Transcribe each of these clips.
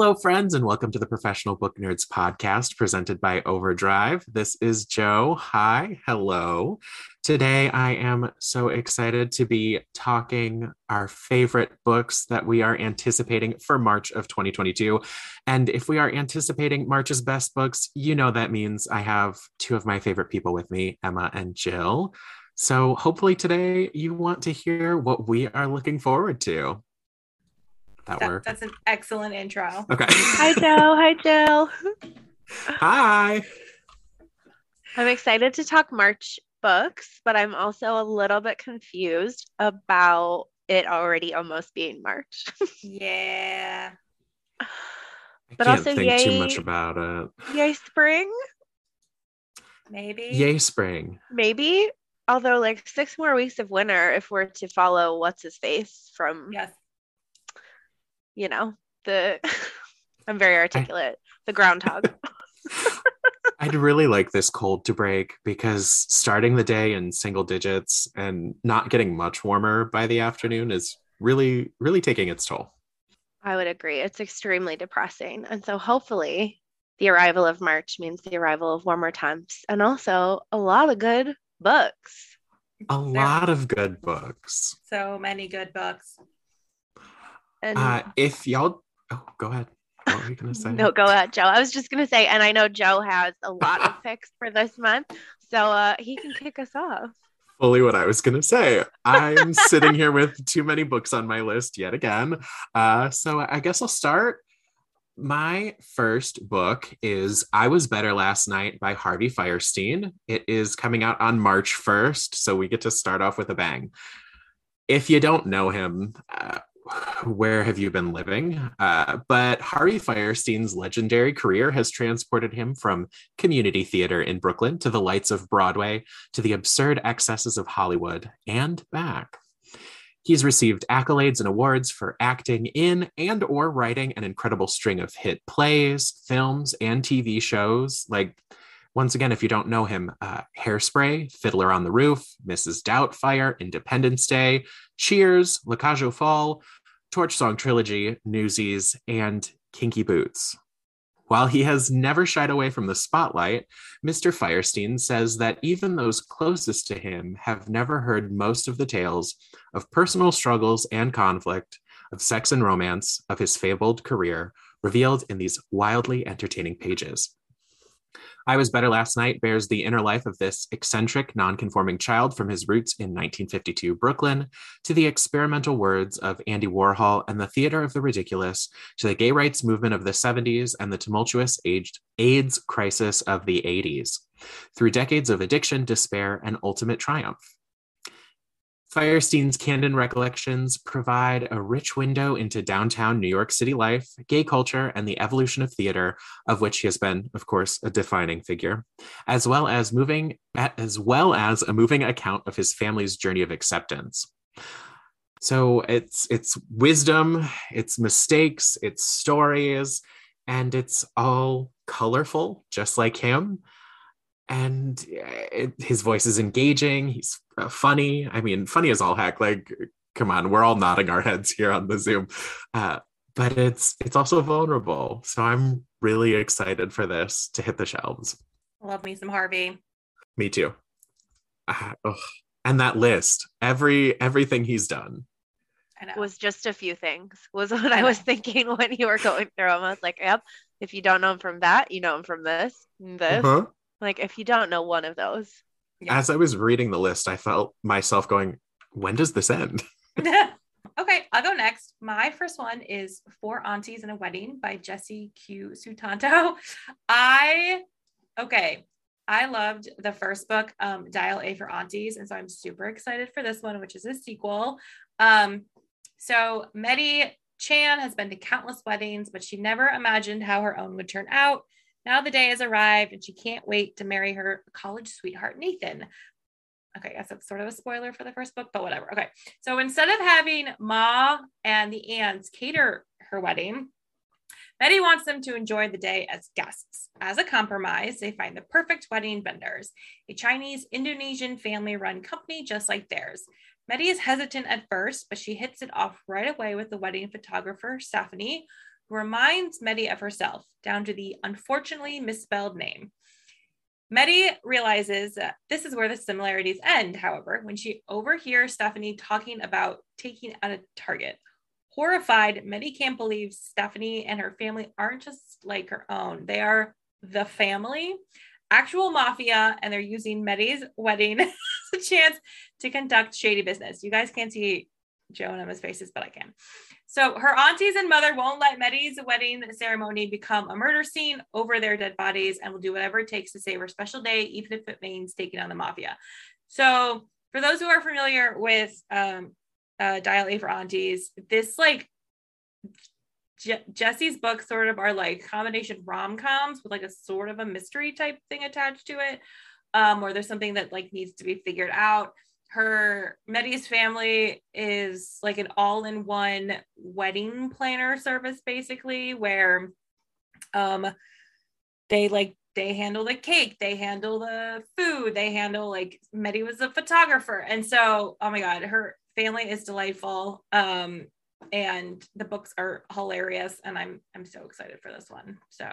Hello, friends, and welcome to the Professional Book Nerds podcast presented by Overdrive. This is Joe. Hi. Hello. Today, I am so excited to be talking our favorite books that we are anticipating for March of 2022. And if we are anticipating March's best books, you know that means I have two of my favorite people with me, Emma and Jill. So hopefully, today you want to hear what we are looking forward to that, That- work? that's an excellent intro. Okay. Hi, Joe. Hi, Jill. Hi. I'm excited to talk March books, but I'm also a little bit confused about it already almost being March. Yeah. I But can't also, think too much about it. Yay, spring? Maybe. Yay, spring. Maybe. Although, like six more weeks of winter, if we're to follow what's his face from, Yes. You know, the. I'm very articulate. The groundhog. I'd really like this cold to break because starting the day in single digits and not getting much warmer by the afternoon is really, really taking its toll. I would agree. It's extremely depressing. And so hopefully the arrival of March means the arrival of warmer temps and also a lot of good books. A lot of good books. So many good books. And Uh, if y'all, oh, go ahead. What were you gonna say? no, go ahead, Joe. I was just gonna say, and I know Joe has a lot of picks for this month, so uh, he can kick us off. fully what I was going to say. I'm sitting here with too many books on my list yet again. Uh, so I guess I'll start. My first book is I Was Better Last Night by Harvey Fierstein. It is coming out on March 1st, so we get to start off with a bang. If you don't know him, uh, where have you been living? Uh, but Harvey Fierstein's legendary career has transported him from community theater in Brooklyn to the lights of Broadway to the absurd excesses of Hollywood and back. He's received accolades and awards for acting in and or writing an incredible string of hit plays, films, and TV shows. Like, once again, if you don't know him, uh, Hairspray, Fiddler on the Roof, Mrs. Doubtfire, Independence Day, Cheers, La Cage aux Folles, Torch Song Trilogy, Newsies, and Kinky Boots. While he has never shied away from the spotlight, Mr. Fierstein says that even those closest to him have never heard most of the tales of personal struggles and conflict, of sex and romance, of his fabled career, revealed in these wildly entertaining pages. I Was Better Last Night bears the inner life of this eccentric, nonconforming child from his roots in 1952 Brooklyn to the experimental words of Andy Warhol and the theater of the ridiculous to the gay rights movement of the 70s and the tumultuous AIDS crisis of the 80s, through decades of addiction, despair, and ultimate triumph. Fierstein's candid recollections provide a rich window into downtown New York City life, gay culture, and the evolution of theater, of which he has been, of course, a defining figure, as well as moving as well as a moving account of his family's journey of acceptance. So it's it's wisdom, it's mistakes, it's stories, and it's all colorful, just like him. And uh, it, his voice is engaging. He's uh, funny. I mean, funny as all heck. Like, come on, we're all nodding our heads here on the Zoom. Uh, but it's it's also vulnerable. So I'm really excited for this to hit the shelves. Love me some Harvey. Me too. Uh, ugh. And that list, every everything he's done. I know. Was just a few things, was what I I was thinking when you were going through them. I was like, yep, if you don't know him from that, you know him from this, and this. Uh-huh. Like, if you don't know one of those, Yeah. As I was reading the list, I felt myself going, "When does this end?" okay, I'll go next. My first one is Four Aunties in a Wedding by Jesse Q Sutanto. I okay. I loved the first book, um, Dial A for Aunties, and so I'm super excited for this one, which is a sequel. Um, so Meddy Chan has been to countless weddings, but she never imagined how her own would turn out. Now the day has arrived, and she can't wait to marry her college sweetheart Nathan. Okay, I guess that's sort of a spoiler for the first book, but whatever. Okay, so instead of having Ma and the aunts cater her wedding, Betty wants them to enjoy the day as guests. As a compromise, they find the perfect wedding vendors, a Chinese Indonesian family run company just like theirs. Betty is hesitant at first, but she hits it off right away with the wedding photographer, Stephanie, who reminds Meddy of herself, down to the unfortunately misspelled name. Meddy realizes that this is where the similarities end, however, when she overhears Stephanie talking about taking out a target. Horrified, Meddy can't believe Stephanie and her family aren't just like her own. They are the family, actual mafia, and they're using Meddy's wedding as a chance to conduct shady business. You guys can't see Joe and Emma's faces, but I can. So her aunties and mother won't let Meddy's wedding ceremony become a murder scene over their dead bodies and will do whatever it takes to save her special day, even if it means taking on the mafia. So for those who are familiar with um, uh, Dial A for Aunties, this like Je- Jesse's books sort of are like combination rom coms with like a sort of a mystery type thing attached to it, um, or there's something that like needs to be figured out. Her Meddy's family is like an all-in-one wedding planner service, basically, where um they like they handle the cake, they handle the food, they handle like Meddy was a photographer, and so oh my god, her family is delightful. Um, and the books are hilarious, and I'm I'm so excited for this one. So,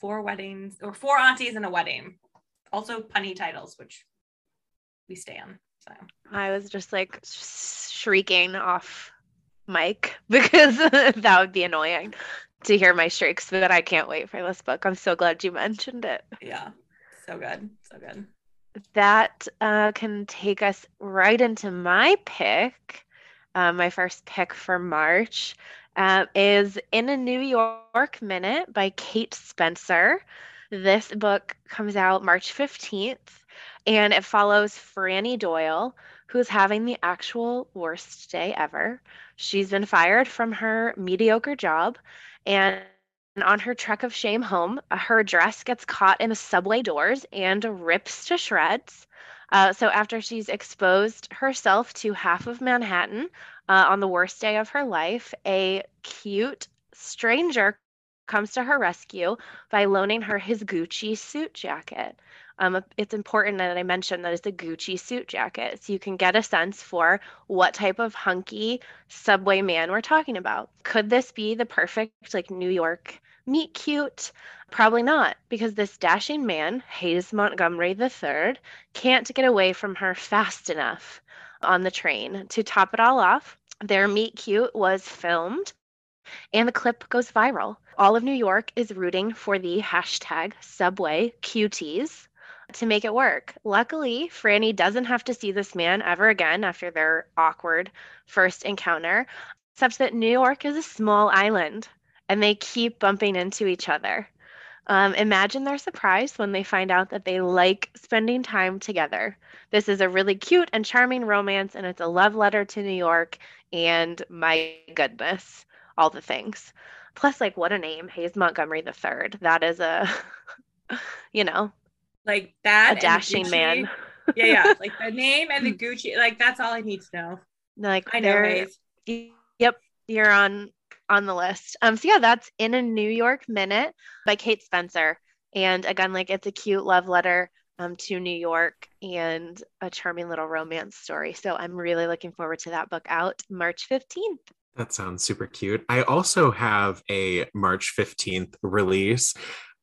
four weddings or four aunties and a wedding, also punny titles, which we stand. So I was just like shrieking off mic because that would be annoying to hear my shrieks, but I can't wait for this book. I'm so glad you mentioned it. Yeah, so good, so good. That uh, can take us right into my pick. Uh, my first pick for March uh, is In a New York Minute by Kate Spencer. This book comes out March 15th and it follows Franny Doyle, who's having the actual worst day ever. She's been fired from her mediocre job and on her trek of shame home, uh, her dress gets caught in the subway doors and rips to shreds. Uh, so, after she's exposed herself to half of Manhattan uh, on the worst day of her life, a cute stranger comes to her rescue by loaning her his Gucci suit jacket. Um, it's important that I mention that it's a Gucci suit jacket so you can get a sense for what type of hunky subway man we're talking about. Could this be the perfect like New York meet cute? Probably not, because this dashing man, Hayes Montgomery III, can't get away from her fast enough on the train. To top it all off, their meet cute was filmed and the clip goes viral. All of New York is rooting for the hashtag subway cuties to make it work. Luckily, Franny doesn't have to see this man ever again after their awkward first encounter, such that New York is a small island and they keep bumping into each other. Um, imagine their surprise when they find out that they like spending time together. This is a really cute and charming romance, and it's a love letter to New York. And my goodness, all the things. Plus, like, what a name, Hayes Montgomery the Third. That is a, you know, like that. A dashing man. yeah, yeah. Like the name and the Gucci. Like that's all I need to know. Like I know. Hayes. Yep, you're on on the list. Um, so yeah, that's in a New York minute by Kate Spencer. And again, like it's a cute love letter um, to New York and a charming little romance story. So I'm really looking forward to that book out March 15th. That sounds super cute. I also have a March 15th release,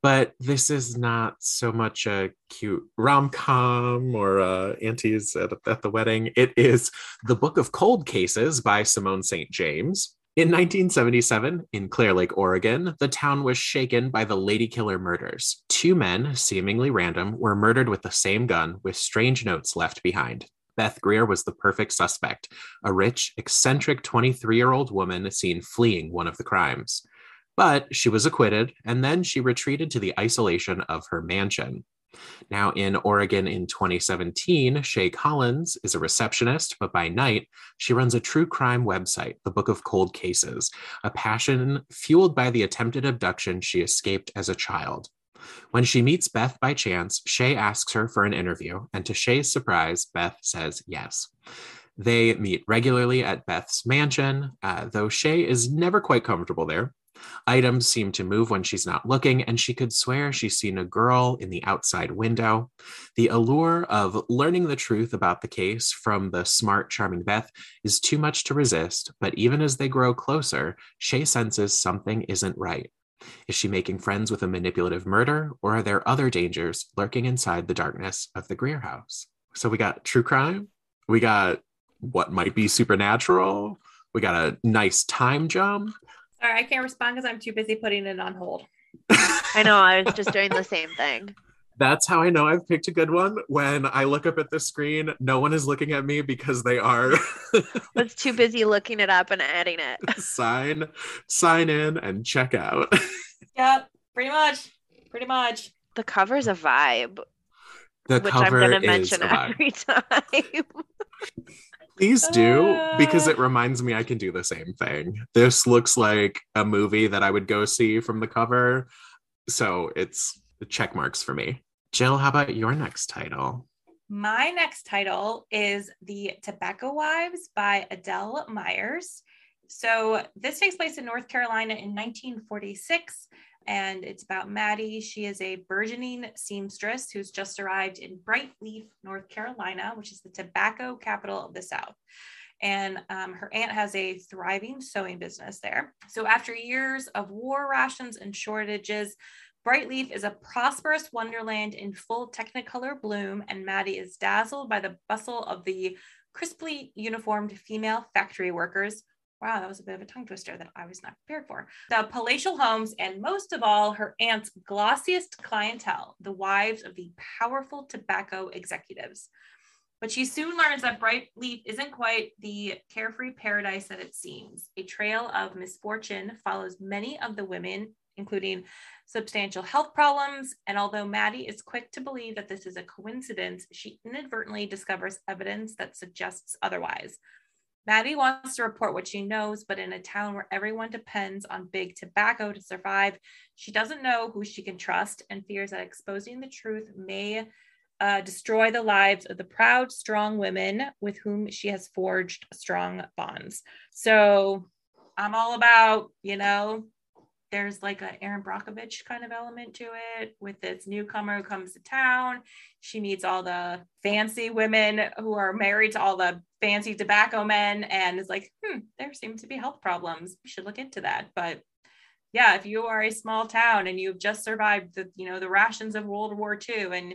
but this is not so much a cute rom com or uh, aunties at, at the wedding. It is The Book of Cold Cases by Simone St. James. In 1977, in Clear Lake, Oregon, the town was shaken by the lady killer murders. Two men, seemingly random, were murdered with the same gun with strange notes left behind. Beth Greer was the perfect suspect, a rich, eccentric 23 year old woman seen fleeing one of the crimes. But she was acquitted, and then she retreated to the isolation of her mansion. Now, in Oregon in 2017, Shay Collins is a receptionist, but by night, she runs a true crime website, The Book of Cold Cases, a passion fueled by the attempted abduction she escaped as a child. When she meets Beth by chance, Shay asks her for an interview, and to Shay's surprise, Beth says yes. They meet regularly at Beth's mansion, uh, though Shay is never quite comfortable there. Items seem to move when she's not looking, and she could swear she's seen a girl in the outside window. The allure of learning the truth about the case from the smart, charming Beth is too much to resist, but even as they grow closer, Shay senses something isn't right. Is she making friends with a manipulative murder, or are there other dangers lurking inside the darkness of the Greer house? So we got true crime, we got what might be supernatural, we got a nice time jump. Sorry, I can't respond because I'm too busy putting it on hold. I know, I was just doing the same thing. That's how I know I've picked a good one. When I look up at the screen, no one is looking at me because they are was too busy looking it up and adding it. sign, sign in, and check out. Yep, pretty much. Pretty much. The cover's a vibe, The which I'm cover going to is mention a vibe. every time. Please do, because Ah. it reminds me I can do the same thing. This looks like a movie that I would go see from the cover. So it's check marks for me. Jill, how about your next title? My next title is The Tobacco Wives by Adele Myers. So this takes place in North Carolina in 1946, and it's about Maddie. She is a burgeoning seamstress who's just arrived in Bright Leaf, North Carolina, which is the tobacco capital of the South. And um, her aunt has a thriving sewing business there. So after years of war rations and shortages, Brightleaf is a prosperous wonderland in full technicolor bloom, and Maddie is dazzled by the bustle of the crisply uniformed female factory workers. Wow, that was a bit of a tongue twister that I was not prepared for. The palatial homes, and most of all, her aunt's glossiest clientele, the wives of the powerful tobacco executives. But she soon learns that Brightleaf isn't quite the carefree paradise that it seems. A trail of misfortune follows many of the women, including substantial health problems. And although Maddie is quick to believe that this is a coincidence, she inadvertently discovers evidence that suggests otherwise. Maddie wants to report what she knows, but in a town where everyone depends on big tobacco to survive, she doesn't know who she can trust and fears that exposing the truth may uh, destroy the lives of the proud, strong women with whom she has forged strong bonds. So I'm all about, you know, there's like a Erin Brockovich kind of element to it with this newcomer who comes to town. She meets all the fancy women who are married to all the fancy tobacco men and is like, hmm, there seem to be health problems. We should look into that. But yeah, if you are a small town and you've just survived the, you know, the rations of World War II and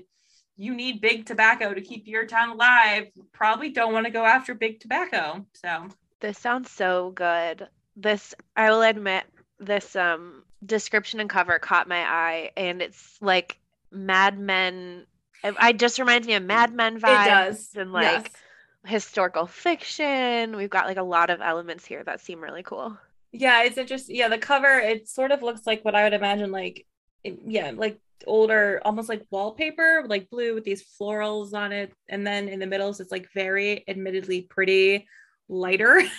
you need big tobacco to keep your town alive, probably don't want to go after big tobacco. So This sounds so good. This, I will admit, this um description and cover caught my eye, and it's like Mad Men. It, it just reminds me of Mad Men vibes and like Yes. historical fiction. We've got like a lot of elements here that seem really cool. Yeah, it's interesting. Yeah, the cover, it sort of looks like what I would imagine like it- yeah, like older, almost like wallpaper, like blue with these florals on it. And then in the middle, so it's like very admittedly pretty lighter.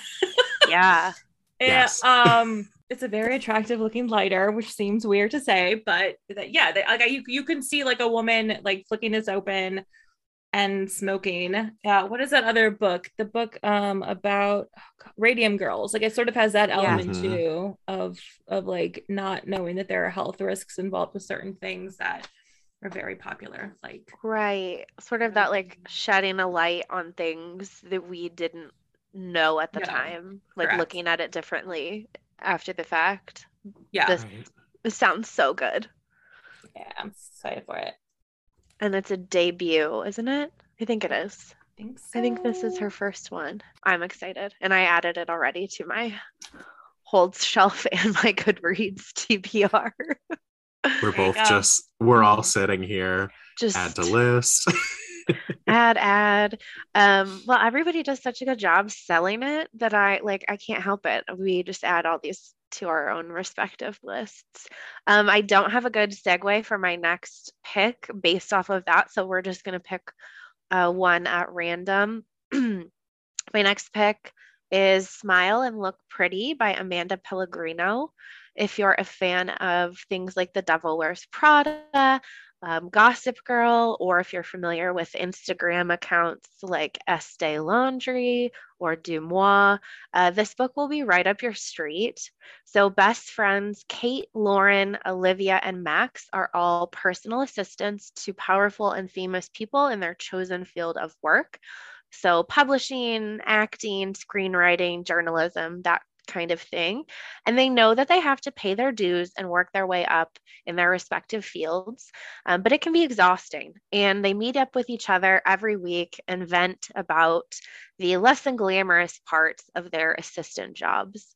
Yeah. And, Yes. um it's a very attractive looking lighter, which seems weird to say, but that, yeah, they, like you you can see like a woman like flicking this open and smoking. Yeah, what is that other book? The book um about oh Radium Girls. Like it sort of has that element Mhm. too of of like not knowing that there are health risks involved with certain things that are very popular. Like Right. Sort of that like shedding a light on things that we didn't know at the Yeah, time, like correct. looking at it differently after the fact. yeah, This- Right. It sounds so good. yeah, I'm excited for it. And it's a debut, isn't it? I think it is. I think I think this is her first one. I'm excited. And I added it already to my holds shelf and my Goodreads TBR. We're both just, we're all sitting here, Just add to list. ad ad. Um well everybody does such a good job selling it that i like i can't help it. We just add all these to our own respective lists. Um i don't have a good segue for my next pick based off of that so we're just going to pick uh, one at random. My next pick is smile and look pretty by amanda pellegrino. If you're a fan of things like The Devil Wears Prada, um, Gossip Girl, or if you're familiar with Instagram accounts like Estee Laundry or Deuxmoi, uh, this book will be right up your street. So, best friends Kate, Lauren, Olivia, and Max are all personal assistants to powerful and famous people in their chosen field of work. So, publishing, acting, screenwriting, journalism, that kind of thing. And they know that they have to pay their dues and work their way up in their respective fields. Um, but it can be exhausting. And they meet up with each other every week and vent about the less than glamorous parts of their assistant jobs.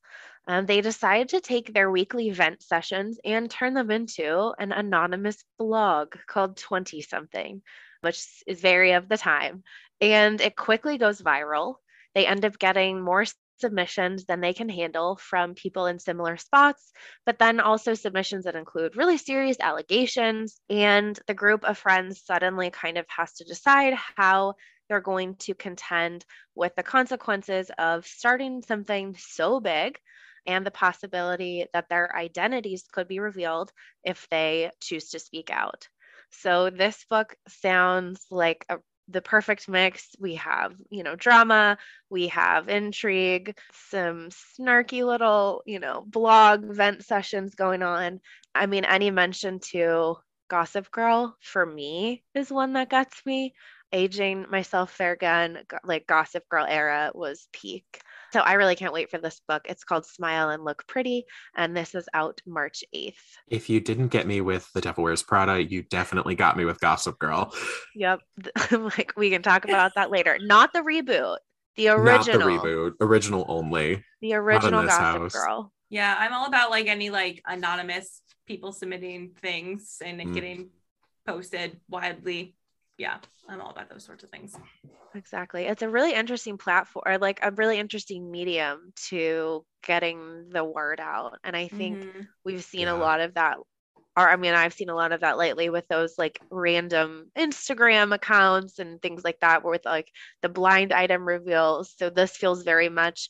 Um, they decide to take their weekly vent sessions and turn them into an anonymous blog called 20 something, which is very of the time. And it quickly goes viral. They end up getting more submissions than they can handle from people in similar spots, but then also submissions that include really serious allegations. And the group of friends suddenly kind of has to decide how they're going to contend with the consequences of starting something so big and the possibility that their identities could be revealed if they choose to speak out. So, this book sounds like a the perfect mix. We have, you know, drama, we have intrigue, some snarky little, you know, blog vent sessions going on. I mean, any mention to Gossip Girl for me is one that gets me. Aging myself there again, like Gossip Girl era was peak. So I really can't wait for this book. It's called Smile and Look Pretty, and this is out March 8th. If you didn't get me with The Devil Wears Prada, you definitely got me with Gossip Girl. Yep. like we can talk about that later. Not the reboot. The original. Not the reboot. Original only. The original Gossip house. Girl. Yeah, I'm all about like any like anonymous people submitting things and mm. getting posted widely yeah, I'm all about those sorts of things. Exactly. It's a really interesting platform, or like a really interesting medium to getting the word out. And I think mm-hmm. we've seen yeah. a lot of that. Or, I mean, I've seen a lot of that lately with those like random Instagram accounts and things like that, where with like the blind item reveals. So this feels very much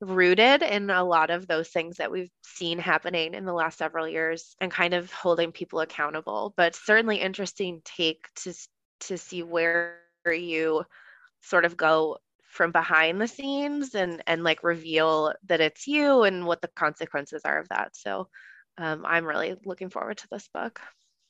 rooted in a lot of those things that we've seen happening in the last several years and kind of holding people accountable but certainly interesting take to to see where you sort of go from behind the scenes and and like reveal that it's you and what the consequences are of that. So um, i'm really looking forward to this book.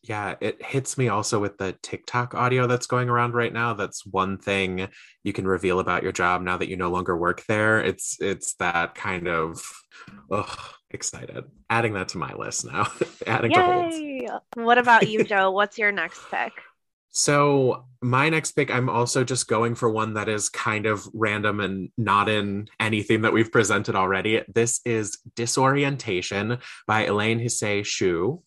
Yeah it hits me also with the tiktok audio that's going around right now. That's one thing you can reveal about your job now that you no longer work there. It's it's that kind of ugh, excited. Adding that to my list now. Adding Yay! what about you joe? What's your next pick so, my next pick, I'm also just going for one that is kind of random and not in anything that we've presented already. This is Disorientation by Elaine Hsieh Chou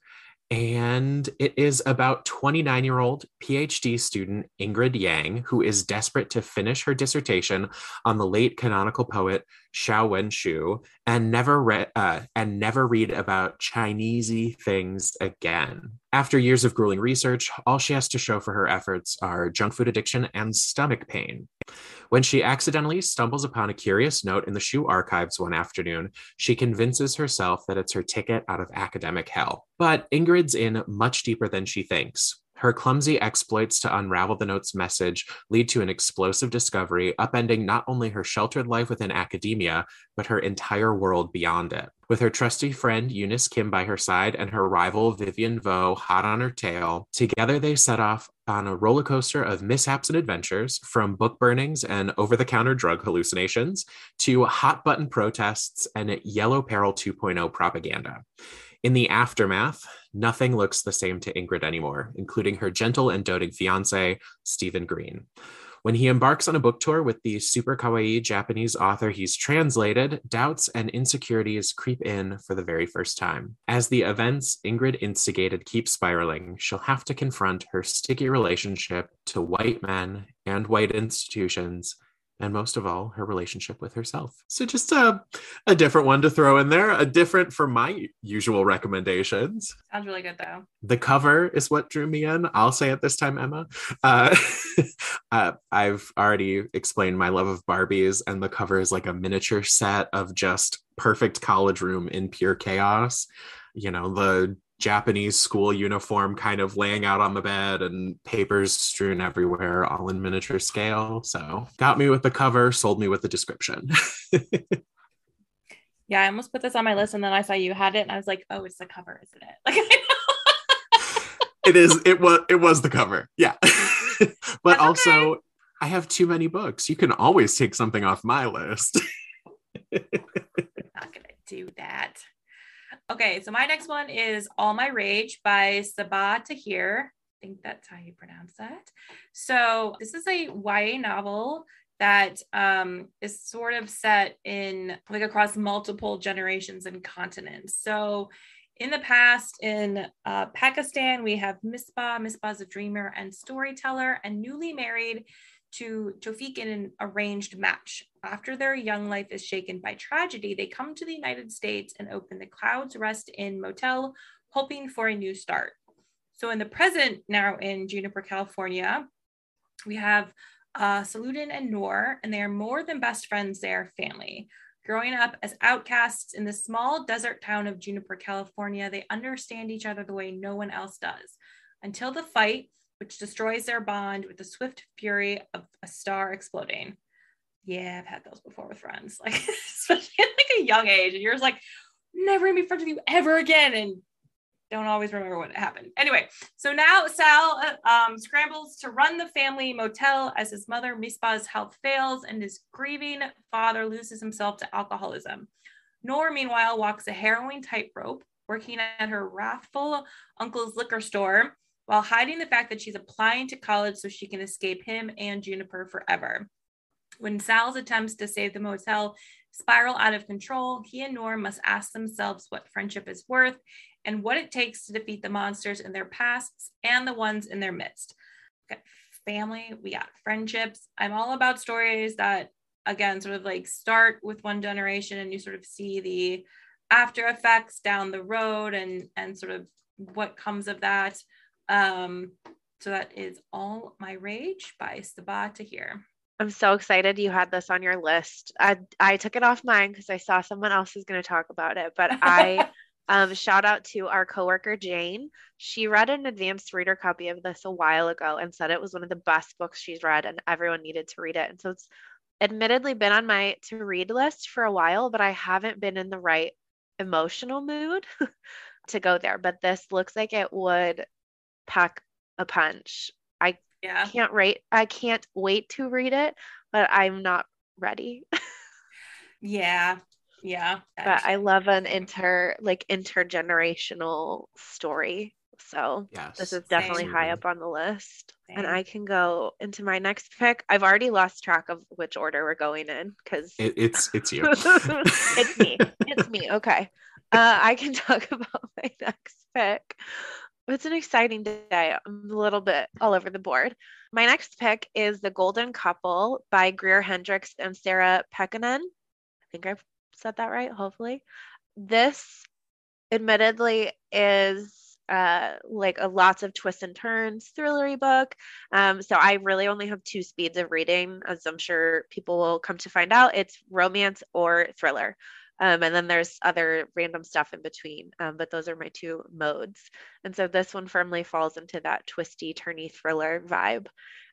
and it is about 29 year old PhD student Ingrid Yang, who is desperate to finish her dissertation on the late canonical poet Xiao Wenshu and never read uh, and never read about Chinesey things again. After years of grueling research, all she has to show for her efforts are junk food addiction and stomach pain. When she accidentally stumbles upon a curious note in the shoe archives one afternoon, she convinces herself that it's her ticket out of academic hell. But Ingrid's in much deeper than she thinks. Her clumsy exploits to unravel the note's message lead to an explosive discovery, upending not only her sheltered life within academia, but her entire world beyond it. With her trusty friend Eunice Kim by her side and her rival Vivian Vo hot on her tail, together they set off on a roller coaster of mishaps and adventures from book burnings and over the counter drug hallucinations to hot button protests and Yellow Peril 2.0 propaganda. In the aftermath, nothing looks the same to Ingrid anymore, including her gentle and doting fiance, Stephen Green. When he embarks on a book tour with the super kawaii Japanese author he's translated, doubts and insecurities creep in for the very first time. As the events Ingrid instigated keep spiraling, she'll have to confront her sticky relationship to white men and white institutions and most of all, her relationship with herself. So, just a, a different one to throw in there, a different from my usual recommendations. Sounds really good, though. The cover is what drew me in. I'll say it this time, Emma. Uh, uh, I've already explained my love of Barbies, and the cover is like a miniature set of just perfect college room in pure chaos. You know, the Japanese school uniform kind of laying out on the bed and papers strewn everywhere, all in miniature scale. So got me with the cover, sold me with the description. yeah, I almost put this on my list and then I saw you had it and I was like, oh, it's the cover, isn't it? Like it is, it was it was the cover. Yeah. but That's also okay. I have too many books. You can always take something off my list. not gonna do that. Okay, so my next one is All My Rage by Sabaa Tahir. I think that's how you pronounce that. So this is a YA novel that um, is sort of set in like across multiple generations and continents. So in the past, in uh, Pakistan, we have Misbah. Misbah is a dreamer and storyteller, and newly married to Toufiq in an arranged match. After their young life is shaken by tragedy, they come to the United States and open the Clouds Rest Inn Motel, hoping for a new start. So, in the present, now in Juniper, California, we have uh, Salahudin and Noor, and they are more than best friends, they are family. Growing up as outcasts in the small desert town of Juniper, California, they understand each other the way no one else does. Until the fight, which destroys their bond with the swift fury of a star exploding. Yeah, I've had those before with friends, like especially at like a young age, and you're just like, never gonna be friends with you ever again, and don't always remember what happened. Anyway, so now Sal um, scrambles to run the family motel as his mother Misbah's health fails and his grieving father loses himself to alcoholism. Noor, meanwhile, walks a harrowing tightrope, working at her wrathful uncle's liquor store while hiding the fact that she's applying to college so she can escape him and Juniper forever. When Sal's attempts to save the motel spiral out of control, he and Noor must ask themselves what friendship is worth and what it takes to defeat the monsters in their pasts and the ones in their midst. Got family, we got friendships. I'm all about stories that, again, sort of like start with one generation and you sort of see the after effects down the road and and sort of what comes of that. Um, so that is All My Rage by Sabaa Tahir. I'm so excited you had this on your list. I I took it off mine because I saw someone else is going to talk about it, but I um, shout out to our coworker Jane. She read an advanced reader copy of this a while ago and said it was one of the best books she's read, and everyone needed to read it. And so it's admittedly been on my to read list for a while, but I haven't been in the right emotional mood to go there. But this looks like it would pack a punch. I Yeah. can't rate I can't wait to read it, but I'm not ready. Yeah. Yeah. but I love an inter like intergenerational story. So yes. this is definitely Same. high up on the list. And I can go into my next pick. I've already lost track of which order we're going in because It, it's it's you. it's me. It's me. Okay. Uh, I can talk about my next pick. It's an exciting day. I'm a little bit all over the board. My next pick is The Golden Couple by Greer Hendricks and Sarah Pekkanen. I think I've said that right, hopefully. This admittedly is uh like a lots of twists and turns thrillery book um so i really only have two speeds of reading as i'm sure people will come to find out it's romance or thriller um, and then there's other random stuff in between um, but those are my two modes. And so this one firmly falls into that twisty turny thriller vibe.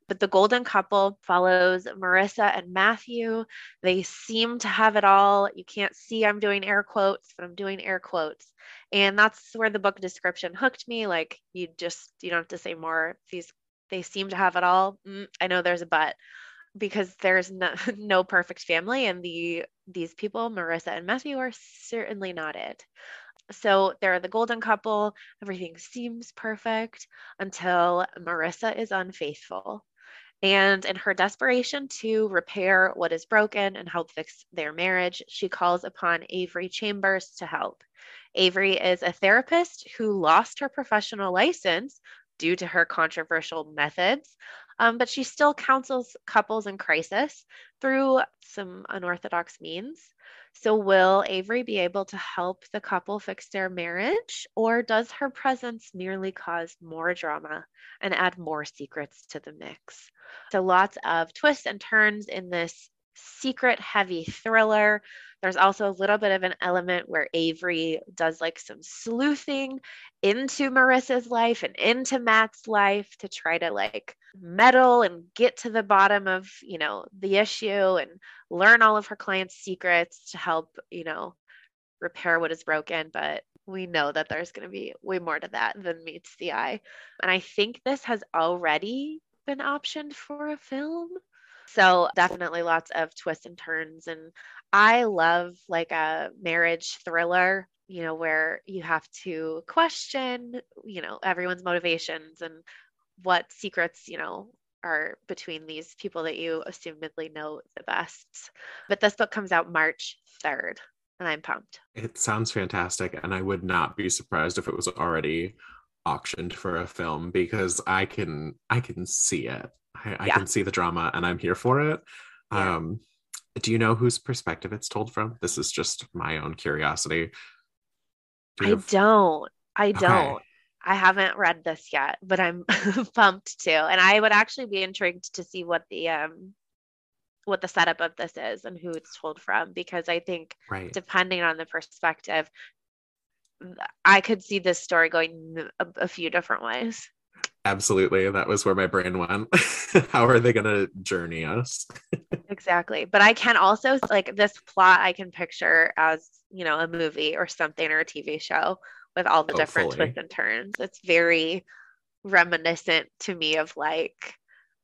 But the golden couple follows marissa and matthew. They seem to have it all. You can't see i'm doing air quotes but i'm doing air quotes. And that's where the book description hooked me. Like you just you don't have to say more. These they seem to have it all. Mm, i know there's a but because there's no, no perfect family and the these people marissa and matthew are certainly not it. So they're the golden couple. Everything seems perfect until marissa is unfaithful. And in her desperation to repair what is broken and help fix their marriage, she calls upon Avery Chambers to help. Avery is a therapist who lost her professional license due to her controversial methods, um, but she still counsels couples in crisis through some unorthodox means. So, will Avery be able to help the couple fix their marriage, or does her presence merely cause more drama and add more secrets to the mix? So, lots of twists and turns in this secret heavy thriller. There's also a little bit of an element where Avery does like some sleuthing into Marissa's life and into Matt's life to try to like meddle and get to the bottom of, you know, the issue and learn all of her clients' secrets to help, you know, repair what is broken. But we know that there's going to be way more to that than meets the eye. And I think this has already been optioned for a film. So definitely lots of twists and turns. And I love like a marriage thriller, you know, where you have to question, you know, everyone's motivations and what secrets, you know, are between these people that you assumedly know the best. But this book comes out March 3rd, and I'm pumped. It sounds fantastic. And I would not be surprised if it was already auctioned for a film because I can I can see it. I, I can see the drama and I'm here for it. Yeah. Um, do you know whose perspective it's told from? This is just my own curiosity. Do I have... don't. I don't. Okay. I haven't read this yet, but I'm pumped too. And I would actually be intrigued to see what the um what the setup of this is and who it's told from because I think right. depending on the perspective I could see this story going a, a few different ways. Absolutely. That was where my brain went. How are they going to journey us? exactly. But I can also, like, this plot I can picture as, you know, a movie or something or a TV show with all the different twists and turns. It's very reminiscent to me of like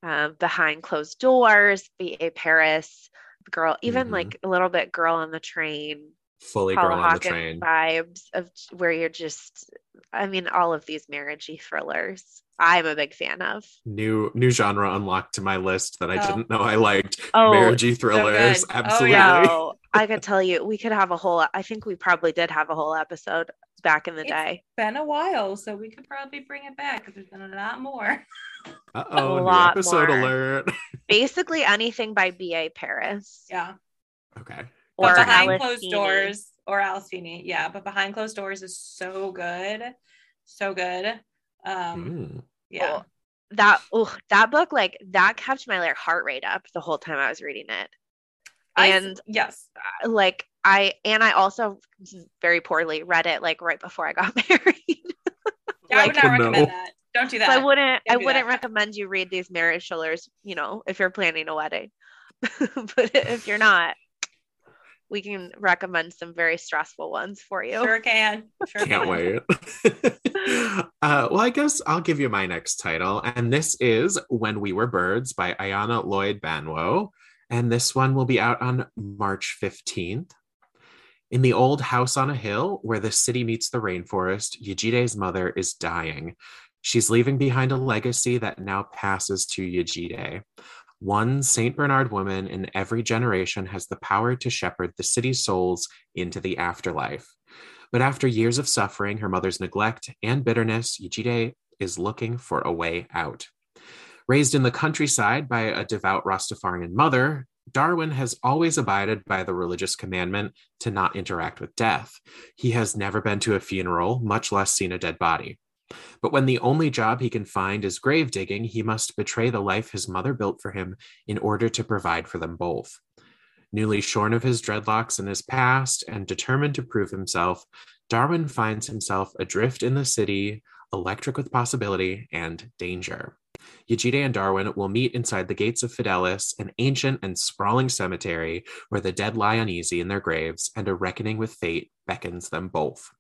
um, Behind Closed Doors, B.A. Paris, girl, even mm-hmm. like a little bit Girl on the Train fully Paula girl on the train vibes of where you're just i mean all of these marriagey thrillers i'm a big fan of new new genre unlocked to my list that i oh. didn't know i liked oh, marriagey thrillers so absolutely oh, yeah. i could tell you we could have a whole i think we probably did have a whole episode back in the it's day been a while so we could probably bring it back because there's been a lot more uh-oh a new episode more. alert basically anything by B.A. Paris yeah okay or behind Alice closed Feeney. doors or Alice Feeney. Yeah, but behind closed doors is so good, so good. Um, mm. yeah. Oh, that oh, that book like that kept my like heart rate up the whole time I was reading it. And I, yes, uh, like I and I also very poorly read it like right before I got married. yeah, like, I would not recommend no. that. Don't do that. So I wouldn't. Don't I wouldn't that. recommend you read these marriage thrillers. You know, if you're planning a wedding, but if you're not, we can recommend some very stressful ones for you. Sure can. Sure Can't can. wait. Uh, well, I guess I'll give you my next title. And this is When We Were Birds by Ayanna Lloyd Banwo. And this one will be out on March 15th. In the old house on a hill where the city meets the rainforest, Yejide's mother is dying. She's leaving behind a legacy that now passes to Yejide. One St. Bernard woman in every generation has the power to shepherd the city's souls into the afterlife. But after years of suffering, her mother's neglect, and bitterness, Yejide is looking for a way out. Raised in the countryside by a devout Rastafarian mother, Darwin has always abided by the religious commandment to not interact with death. He has never been to a funeral, much less seen a dead body. But when the only job he can find is grave digging, he must betray the life his mother built for him in order to provide for them both. Newly shorn of his dreadlocks and his past and determined to prove himself, Darwin finds himself adrift in the city, electric with possibility and danger. Yejide and Darwin will meet inside the gates of Fidelis, an ancient and sprawling cemetery where the dead lie uneasy in their graves, and a reckoning with fate beckons them both.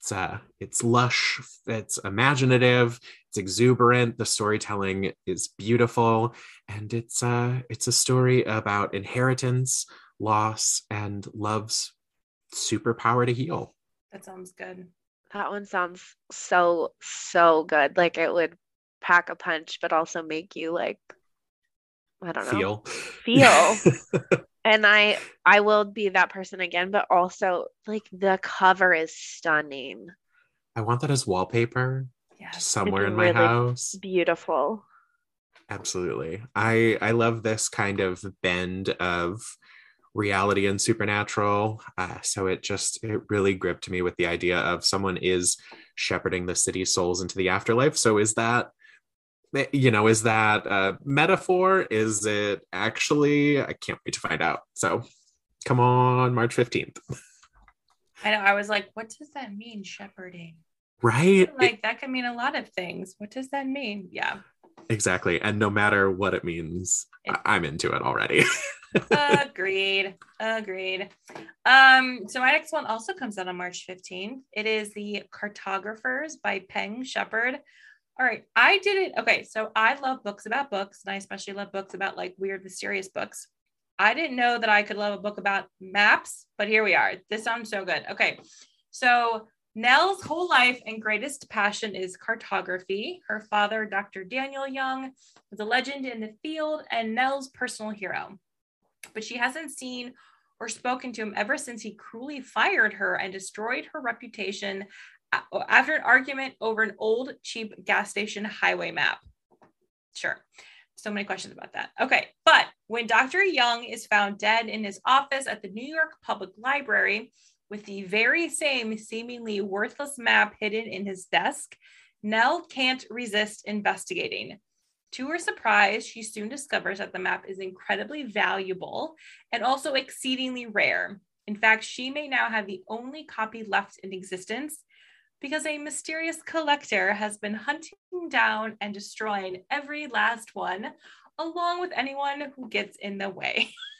It's uh, it's lush, it's imaginative, it's exuberant. The storytelling is beautiful, and it's uh, it's a story about inheritance, loss, and love's superpower to heal. That sounds good. That one sounds so so good. Like it would pack a punch, but also make you like I don't know. Feel. Feel. and I I will be that person again, but also like the cover is stunning. I want that as wallpaper Yes. somewhere in my really house. Beautiful. Absolutely. I I love this kind of bend of reality and supernatural. Uh, so it just it really gripped me with the idea of someone is shepherding the city's souls into the afterlife. So is that eh, you know is that a metaphor? Is it actually? I can't wait to find out. So come on, March fifteenth. I know. I was like, what does that mean, shepherding? Right. Like that could mean a lot of things. What does that mean? Yeah. exactly. And no matter what it means, I- I'm into it already. Agreed. Agreed. Um, so my next one also comes out on March 15th. It is the Cartographers by Peng Shepherd. All right. I did it. Okay. So I love books about books, and I especially love books about like weird, mysterious books. I didn't know that I could love a book about maps, but here we are. This sounds so good. Okay. So Nell's whole life and greatest passion is cartography. Her father, Dr. Daniel Young, was a legend in the field and Nell's personal hero. But she hasn't seen or spoken to him ever since he cruelly fired her and destroyed her reputation after an argument over an old, cheap gas station highway map. Sure. So many questions about that. Okay. But when Dr. Young is found dead in his office at the New York Public Library with the very same seemingly worthless map hidden in his desk, Nell can't resist investigating. To her surprise, she soon discovers that the map is incredibly valuable and also exceedingly rare. In fact, she may now have the only copy left in existence because a mysterious collector has been hunting down and destroying every last one, along with anyone who gets in the way.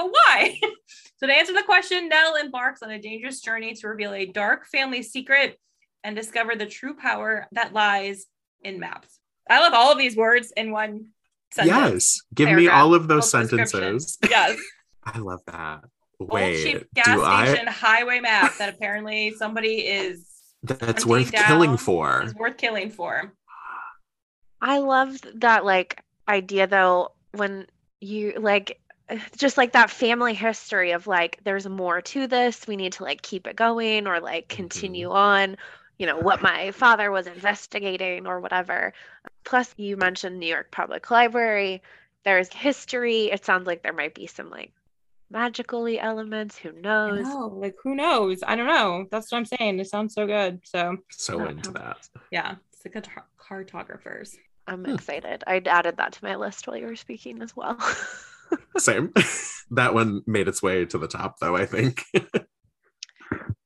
but why? so, to answer the question, Nell embarks on a dangerous journey to reveal a dark family secret and discover the true power that lies in maps. I love all of these words in one sentence. yes. Give me all of those full sentences. Yes. I love that. Old Wait, cheap gas do I? station highway map that apparently somebody is That's worth down killing for. is worth killing for. I love that like idea though when you like just like that family history of like there's more to this we need to like keep it going or like continue on you know what my father was investigating or whatever plus you mentioned New York Public Library there's history it sounds like there might be some like magically elements who knows know, like who knows? I don't know. That's what I'm saying. It sounds so good. So So into no. that. yeah, it's the cart- cartographers. I'm Hmm. excited I added that to my list while you were speaking as well Same. that one made its way to the top, though, I think.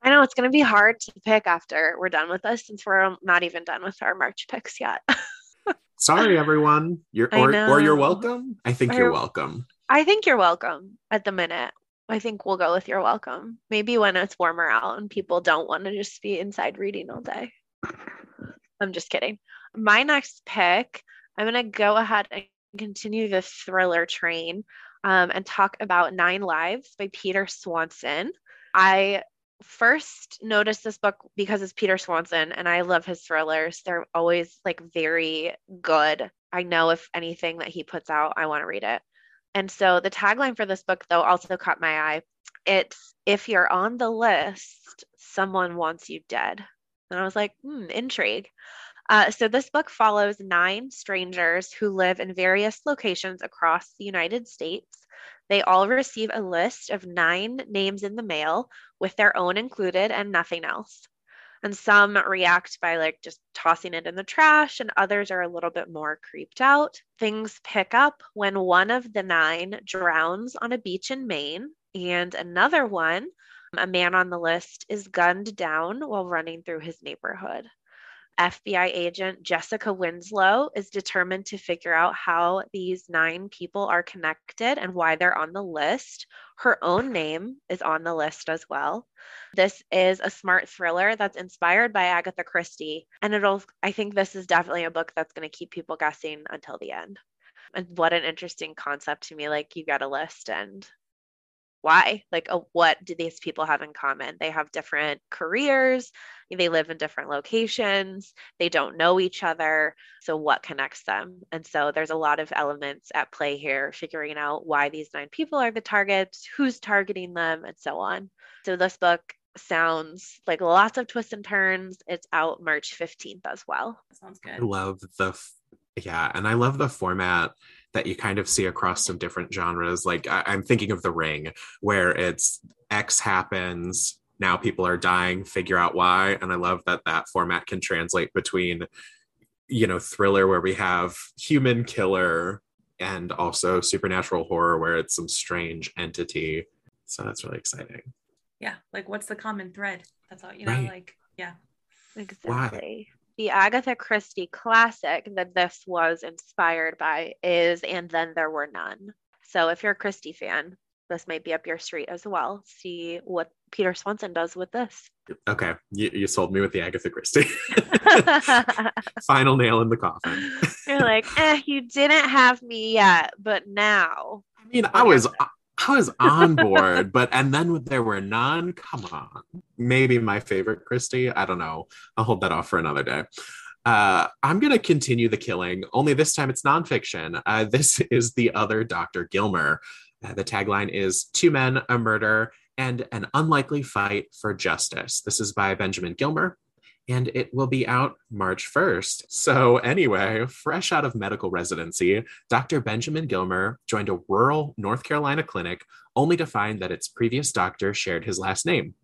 I know it's going to be hard to pick after we're done with this since we're not even done with our March picks yet. Sorry, everyone. You're or, or you're welcome. I think Or- you're welcome. I think you're welcome at the minute. I think we'll go with you're welcome. Maybe when it's warmer out and people don't want to just be inside reading all day. I'm just kidding. My next pick, I'm going to go ahead and continue the thriller train um, and talk about Nine Lives by Peter Swanson. I first noticed this book because it's Peter Swanson and I love his thrillers. They're always like very good. I know if anything that he puts out, I want to read it. And so the tagline for this book, though, also caught my eye. It's if you're on the list, someone wants you dead. And I was like, hmm, intrigue. Uh, so this book follows nine strangers who live in various locations across the United States. They all receive a list of nine names in the mail with their own included and nothing else. And some react by like just tossing it in the trash, and others are a little bit more creeped out. Things pick up when one of the nine drowns on a beach in Maine, and another one, a man on the list, is gunned down while running through his neighborhood. FBI agent Jessica Winslow is determined to figure out how these nine people are connected and why they're on the list. Her own name is on the list as well. This is a smart thriller that's inspired by Agatha Christie. And it'll, I think this is definitely a book that's going to keep people guessing until the end. And what an interesting concept to me. Like, you got a list and why like uh, what do these people have in common? They have different careers they live in different locations they don't know each other so what connects them? And so there's a lot of elements at play here figuring out why these nine people are the targets who's targeting them and so on. So this book sounds like lots of twists and turns. It's out march 15th as well. Sounds good. I love the yeah and I love the format that you kind of see across some different genres. Like I- am thinking of The Ring, where it's X happens, now people are dying, figure out why. And I love that that format can translate between, you know, thriller where we have human killer and also supernatural horror where it's some strange entity. So that's really exciting. Yeah. Like what's the common thread? That's all, you know, Right. like, yeah. Exactly. The Agatha Christie classic that this was inspired by is And Then There Were None. So if you're a Christie fan, this might be up your street as well. See what Peter Swanson does with this. Okay, you, you sold me with the Agatha Christie. Final nail in the coffin. You're like, eh, you didn't have me yet, but now. I mean, I was I was on board, but and then there were none. Come on, maybe my favorite Christie. I don't know. I'll hold that off for another day. Uh, I'm gonna continue the killing. Only this time it's nonfiction. Uh, this is the other Doctor Gilmer. Uh, the tagline is Two Men, a Murder, and an Unlikely Fight for Justice. This is by Benjamin Gilmer, and it will be out March 1st. So, anyway, fresh out of medical residency, Dr. Benjamin Gilmer joined a rural North Carolina clinic only to find that its previous doctor shared his last name.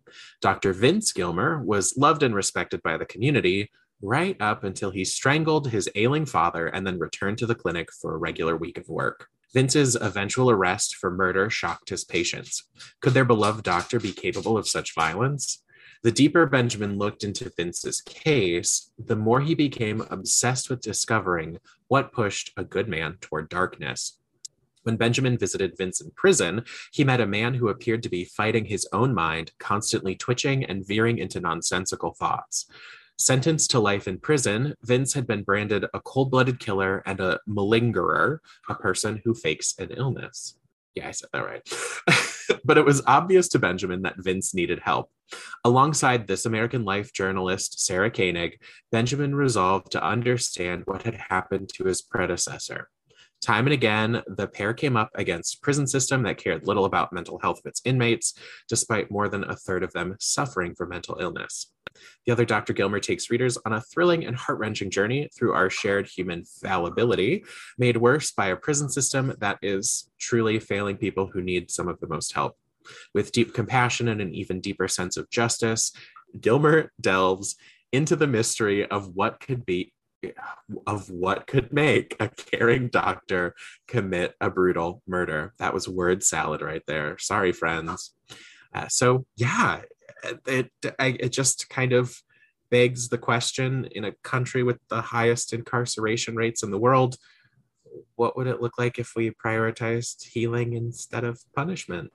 Dr. Vince Gilmer was loved and respected by the community right up until he strangled his ailing father and then returned to the clinic for a regular week of work. Vince's eventual arrest for murder shocked his patients. Could their beloved doctor be capable of such violence? The deeper Benjamin looked into Vince's case, the more he became obsessed with discovering what pushed a good man toward darkness. When Benjamin visited Vince in prison, he met a man who appeared to be fighting his own mind, constantly twitching and veering into nonsensical thoughts. Sentenced to life in prison, Vince had been branded a cold blooded killer and a malingerer, a person who fakes an illness. Yeah, I said that right. but it was obvious to Benjamin that Vince needed help. Alongside This American Life journalist Sarah Koenig, Benjamin resolved to understand what had happened to his predecessor. Time and again, the pair came up against a prison system that cared little about mental health of its inmates, despite more than a third of them suffering from mental illness. The other Dr. Gilmer takes readers on a thrilling and heart wrenching journey through our shared human fallibility, made worse by a prison system that is truly failing people who need some of the most help. With deep compassion and an even deeper sense of justice, Gilmer delves into the mystery of what could be of what could make a caring doctor commit a brutal murder. That was word salad right there. Sorry, friends. Uh, so yeah, it it, it just kind of begs the question in a country with the highest incarceration rates in the world what would it look like if we prioritized healing instead of punishment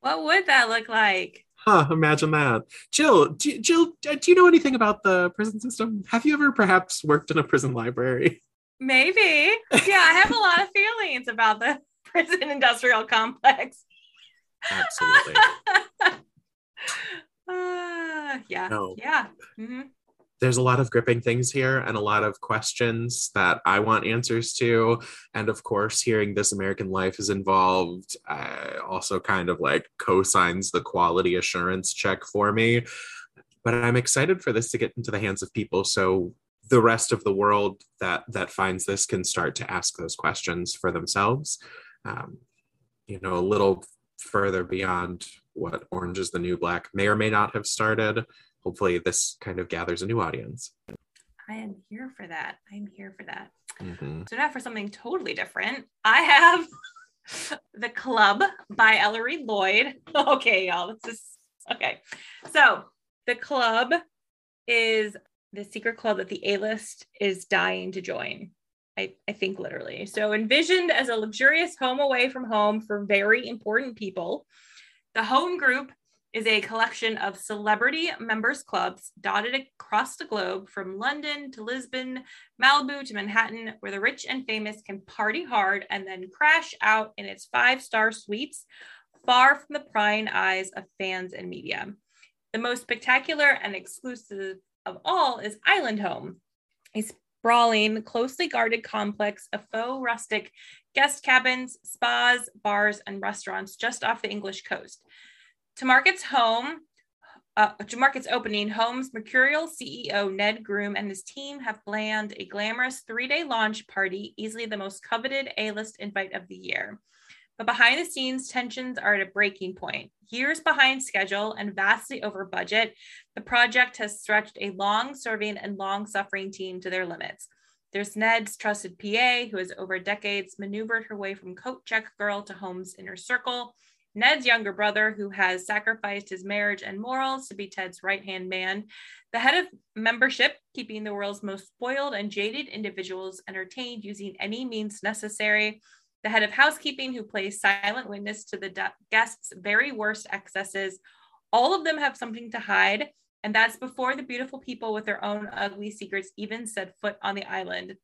What would that look like? Huh imagine that jill do, jill do you know anything about the prison system have you ever perhaps worked in a prison library Maybe. Yeah, I have a lot of feelings about the prison industrial complex. absolutely Uh, yeah. No. Yeah. hmm there's a lot of gripping things here and a lot of questions that I want answers to. And of course, hearing This American Life is involved uh, also kind of like co-signs the quality assurance check for me. But I'm excited for this to get into the hands of people so the rest of the world that that finds this can start to ask those questions for themselves. Um, you know, a little further beyond what Orange is the New Black may or may not have started hopefully this kind of gathers a new audience. I am here for that. I'm here for that. Mhm. So now for something totally different, I have The Club by Ellery Lloyd. Okay, y'all. This is okay. So The Club is the secret club that the A-list is dying to join. I, I think literally. So envisioned as a luxurious home away from home for very important people, the home group is a collection of celebrity members clubs dotted across the globe from London to Lisbon, Malibu to Manhattan, where the rich and famous can party hard and then crash out in its five star suites far from the prying eyes of fans and media. The most spectacular and exclusive of all is Island Home, a sprawling, closely guarded complex of faux rustic guest cabins, spas, bars, and restaurants just off the English coast. To mark its home, uh, to mark its opening, Home's mercurial CEO Ned Groom and his team have planned a glamorous three-day launch party, easily the most coveted A-list invite of the year. But behind the scenes, tensions are at a breaking point. Years behind schedule and vastly over budget, the project has stretched a long serving and long suffering team to their limits. There's Ned's trusted PA, who has over decades maneuvered her way from coat check girl to Home's inner circle. Ned's younger brother, who has sacrificed his marriage and morals to be Ted's right hand man. The head of membership, keeping the world's most spoiled and jaded individuals entertained using any means necessary the head of housekeeping who plays silent witness to the de- guests' very worst excesses. All of them have something to hide, and that's before the beautiful people with their own ugly secrets even set foot on the island.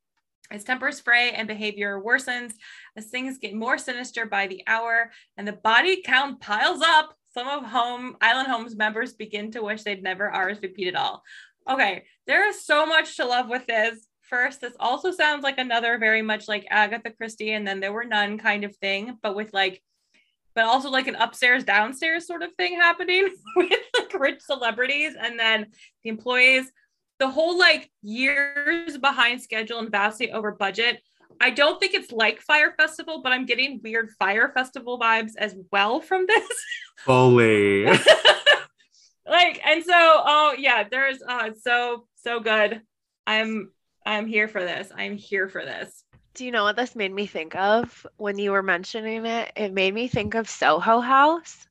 As tempers fray and behavior worsens, as things get more sinister by the hour, and the body count piles up, some of Home Island Home's members begin to wish they'd never RSVP'd at all. Okay, there is so much to love with this first. This also sounds like another very much like Agatha Christie and then there were none kind of thing, but with like, but also like an upstairs downstairs sort of thing happening with like rich celebrities and then the employees. The whole like years behind schedule and vastly over budget. I don't think it's like Fyre Festival, but I'm getting weird Fyre Festival vibes as well from this. Fully. like, and so, oh yeah, there's uh so so good. I'm I'm here for this. I'm here for this. Do you know what this made me think of when you were mentioning it? It made me think of Soho House.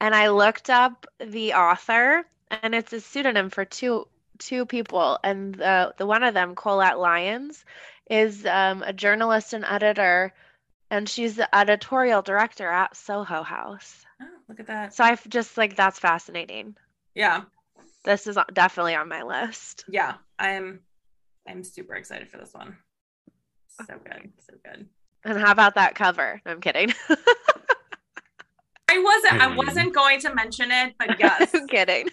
And I looked up the author, and it's a pseudonym for two two people, and the the one of them, Collette Lyons, is um, a journalist and editor, and she's the editorial director at Soho House. Oh, look at that! So I just like that's fascinating. Yeah, this is definitely on my list. Yeah, I'm I'm super excited for this one. So good, so good. And how about that cover? I'm kidding. I wasn't. I hmm. wasn't going to mention it, but yes. I'm kidding.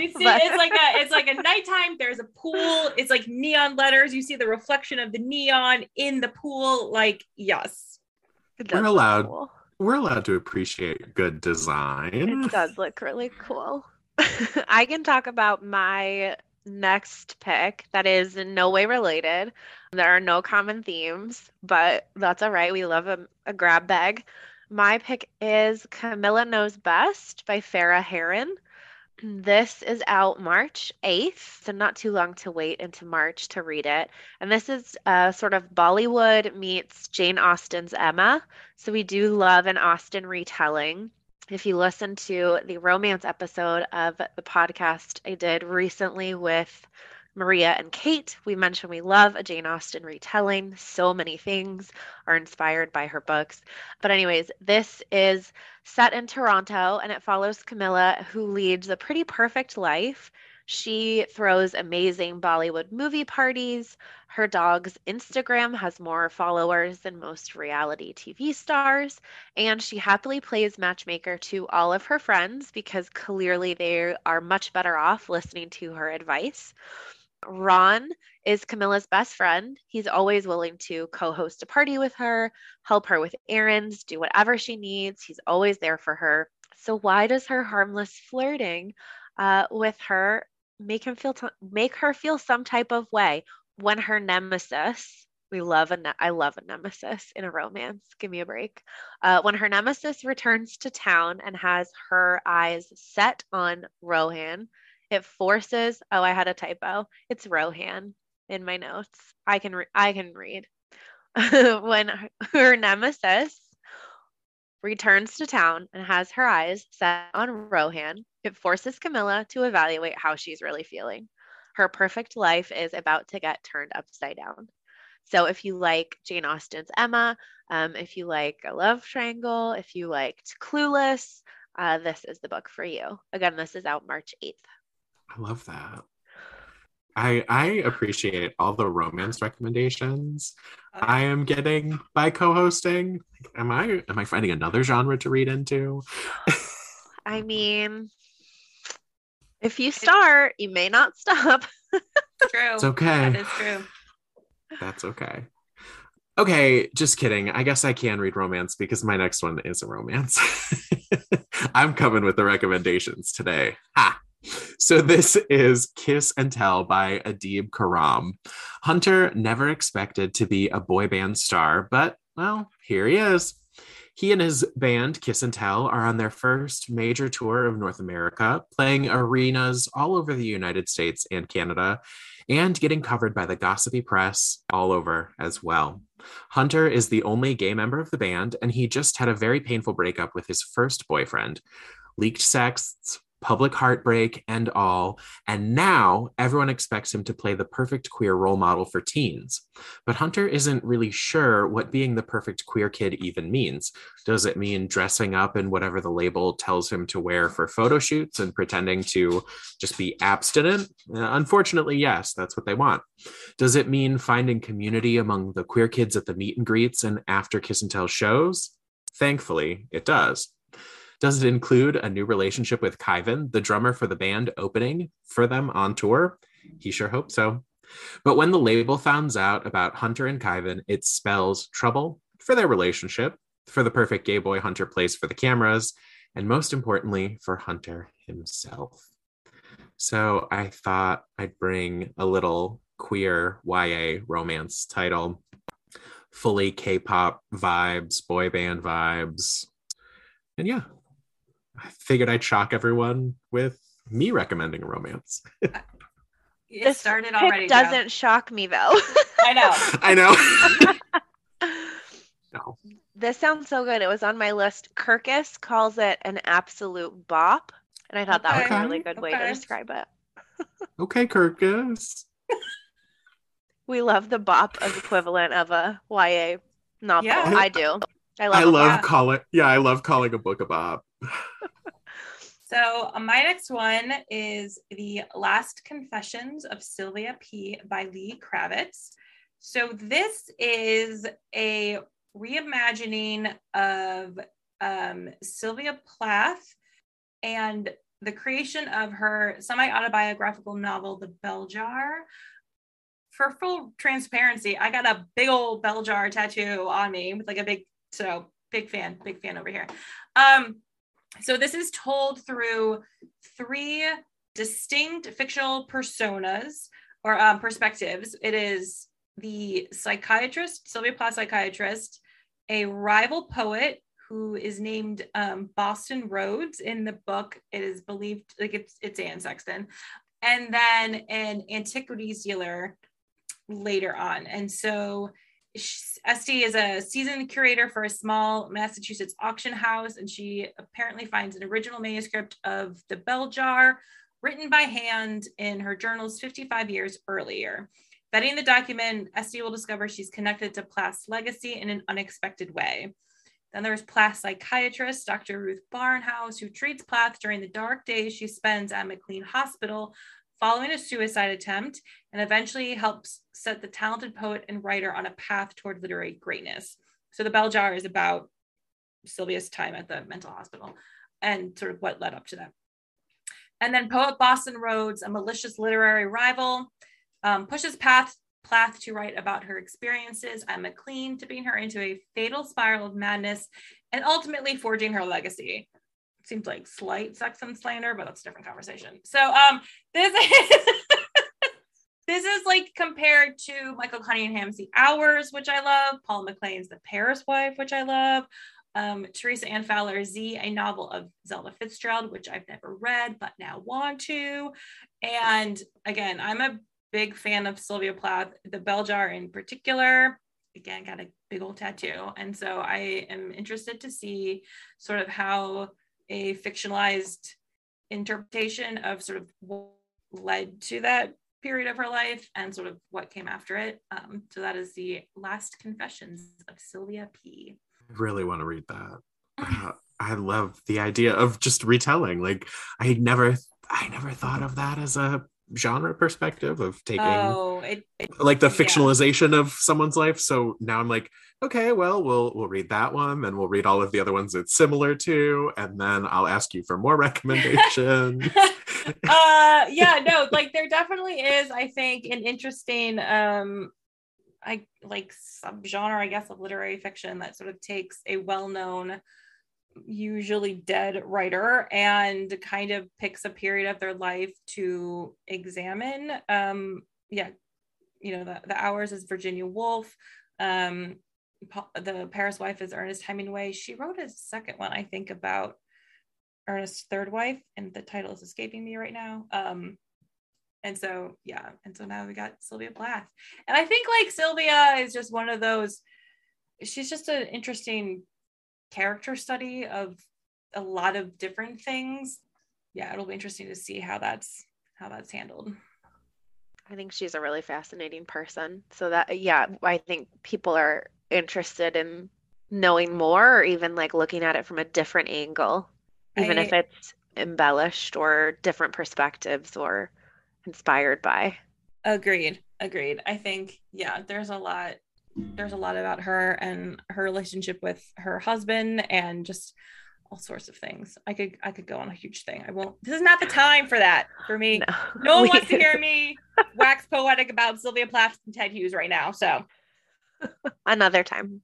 You see, but... it's like a. It's like a nighttime. There's a pool. It's like neon letters. You see the reflection of the neon in the pool. Like yes, we're allowed. Cool. We're allowed to appreciate good design. It does look really cool. I can talk about my next pick that is in no way related. There are no common themes, but that's all right. We love a, a grab bag. My pick is Kamila Knows Best by Farah Heron. This is out March 8th, so not too long to wait into March to read it. And this is uh, sort of Bollywood meets Jane Austen's Emma. So we do love an Austen retelling if you listen to the romance episode of the podcast I did recently with Maria and Kate, we mentioned we love a Jane Austen retelling. So many things are inspired by her books. But, anyways, this is set in Toronto and it follows Kamila, who leads a pretty perfect life. She throws amazing Bollywood movie parties. Her dog's Instagram has more followers than most reality TV stars. And she happily plays matchmaker to all of her friends because clearly they are much better off listening to her advice. Ron is Kamila's best friend. He's always willing to co host a party with her, help her with errands, do whatever she needs. He's always there for her. So, why does her harmless flirting uh, with her make him feel t- make her feel some type of way when her nemesis we love a ne- I love a nemesis in a romance. Give me a break. Uh, when her nemesis returns to town and has her eyes set on Rohan, it forces. Oh, I had a typo. It's Rohan in my notes. I can re- I can read. when her nemesis returns to town and has her eyes set on Rohan, it forces Kamila to evaluate how she's really feeling. Her perfect life is about to get turned upside down. So, if you like Jane Austen's Emma, um, if you like a love triangle, if you liked Clueless, uh, this is the book for you. Again, this is out March 8th. I love that. I I appreciate all the romance recommendations Okay. I am getting by co-hosting. Am I am I finding another genre to read into? I mean, if you start, you may not stop. True. It's okay. That is true. That's okay. Okay, just kidding. I guess I can read romance because my next one is a romance. I'm coming with the recommendations today. Ha! So this is Kiss and Tell by Adib Khorram. Hunter never expected to be a boy band star, but well, here he is. He and his band, Kiss and Tell, are on their first major tour of North America, playing arenas all over the United States and Canada, and getting covered by the gossipy press all over as well. Hunter is the only gay member of the band, and he just had a very painful breakup with his first boyfriend. Leaked sex, public heartbreak, and all. And now everyone expects him to play the perfect queer role model for teens. But Hunter isn't really sure what being the perfect queer kid even means. Does it mean dressing up in whatever the label tells him to wear for photo shoots and pretending to just be abstinent? Uh, unfortunately, yes, that's what they want. Does it mean finding community among the queer kids at the meet and greets and after Kiss and Tell shows? Thankfully, it does. Does it include a new relationship with Kyvan, the drummer for the band opening for them on tour? He sure hopes so. But when the label finds out about Hunter and Kyvan, it spells trouble for their relationship, for the perfect gay boy Hunter plays for the cameras, and most importantly, for Hunter himself. So I thought I'd bring a little queer YA romance title, fully K pop vibes, boy band vibes. And yeah, I figured I'd shock everyone with me recommending a romance. It This started pick already. Joe. doesn't shock me though. I know. I know. no. this sounds so good. It was on my list. Kirkus calls it an absolute bop. And I thought that was a really good way to describe it. Okay, Kirkus. We love the bop of equivalent of a YA novel. Yeah. I do. I love I a love bop. calling yeah, I love calling a book a bop. So uh, my next one is The Last Confessions of Sylvia P. by Lee Kravetz. So this is a reimagining of um, Sylvia Plath and the creation of her semi-autobiographical novel, The Bell Jar. For full transparency, I got a big old bell jar tattoo on me with like a big, so big fan, big fan over here. Um, so this is told through three distinct fictional personas or um, perspectives. It is the psychiatrist, Sylvia Plath psychiatrist, a rival poet who is named um, Boston Rhodes in the book. It is believed like it's it's Anne Sexton, and then an antiquities dealer later on. And so Esty is a seasoned curator for a small Massachusetts auction house, and she apparently finds an original manuscript of the bell jar written by hand in her journals 55 years earlier. Vetting the document, Esty will discover she's connected to Plath's legacy in an unexpected way. Then there's Plath psychiatrist, Dr. Ruth Barnhouse, who treats Plath during the dark days she spends at McLean Hospital following a suicide attempt and eventually helps set the talented poet and writer on a path toward literary greatness. So the bell jar is about Sylvia's time at the mental hospital and sort of what led up to that. And then poet Boston Rhodes, a malicious literary rival, um, pushes Path Plath to write about her experiences at McLean, tipping her into a fatal spiral of madness and ultimately forging her legacy. Seems like slight sex and slander, but that's a different conversation. So um, this is this is like compared to Michael Cunningham's The Hours, which I love, Paul McLain's The Paris Wife, which I love, um, Teresa Anne Fowler's Z, a novel of Zelda Fitzgerald, which I've never read but now want to. And again, I'm a big fan of Sylvia Plath, the bell jar in particular. Again, got a big old tattoo. And so I am interested to see sort of how a fictionalized interpretation of sort of what led to that period of her life and sort of what came after it. Um, so that is the last confessions of Sylvia P. I really want to read that. Uh, I love the idea of just retelling. Like I never I never thought of that as a genre perspective of taking Oh, it, it like the yeah. fictionalization of someone's life. So now I'm like, okay, well, we'll we'll read that one, and we'll read all of the other ones it's similar to, and then I'll ask you for more recommendations. uh yeah no like there definitely is i think an interesting um i like subgenre i guess of literary fiction that sort of takes a well-known usually dead writer and kind of picks a period of their life to examine um yeah you know the, the hours is virginia woolf um the paris wife is ernest hemingway she wrote a second one i think about Ernest's third wife, and the title is escaping me right now. Um, and so yeah, and so now we got Sylvia Plath, and I think like Sylvia is just one of those. She's just an interesting character study of a lot of different things. Yeah, it'll be interesting to see how that's how that's handled. I think she's a really fascinating person. So that yeah, I think people are interested in knowing more or even like looking at it from a different angle, even if it's embellished or different perspectives or inspired by. Agreed. Agreed. I think yeah, there's a lot there's a lot about her and her relationship with her husband and just all sorts of things. I could I could go on a huge thing. I won't this is not the time for that for me. No, one We- wants to hear me wax poetic about Sylvia Plath and Ted Hughes right now. So another time.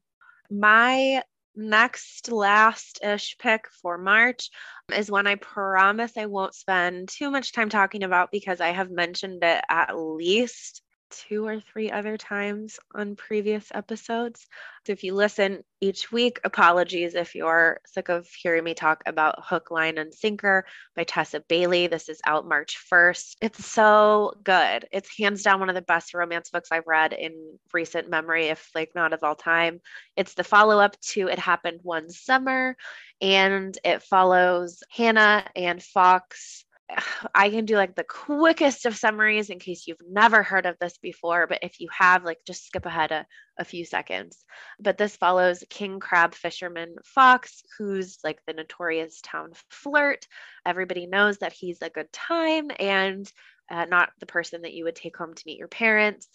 My next last ish pick for March is one I promise I won't spend too much time talking about because I have mentioned it at least two or three other times on previous episodes. So if you listen each week, apologies if you're sick of hearing me talk about Hook, Line, and Sinker by Tessa Bailey. This is out March 1st. It's so good. It's hands down one of the best romance books I've read in recent memory, if like not of all time. It's the follow up to It Happened One Summer, and it follows Hannah and Fox. I can do like the quickest of summaries in case you've never heard of this before, but if you have, like just skip ahead a, a few seconds. But this follows king crab fisherman Fox, who's like the notorious town flirt. Everybody knows that he's a good time and uh, not the person that you would take home to meet your parents.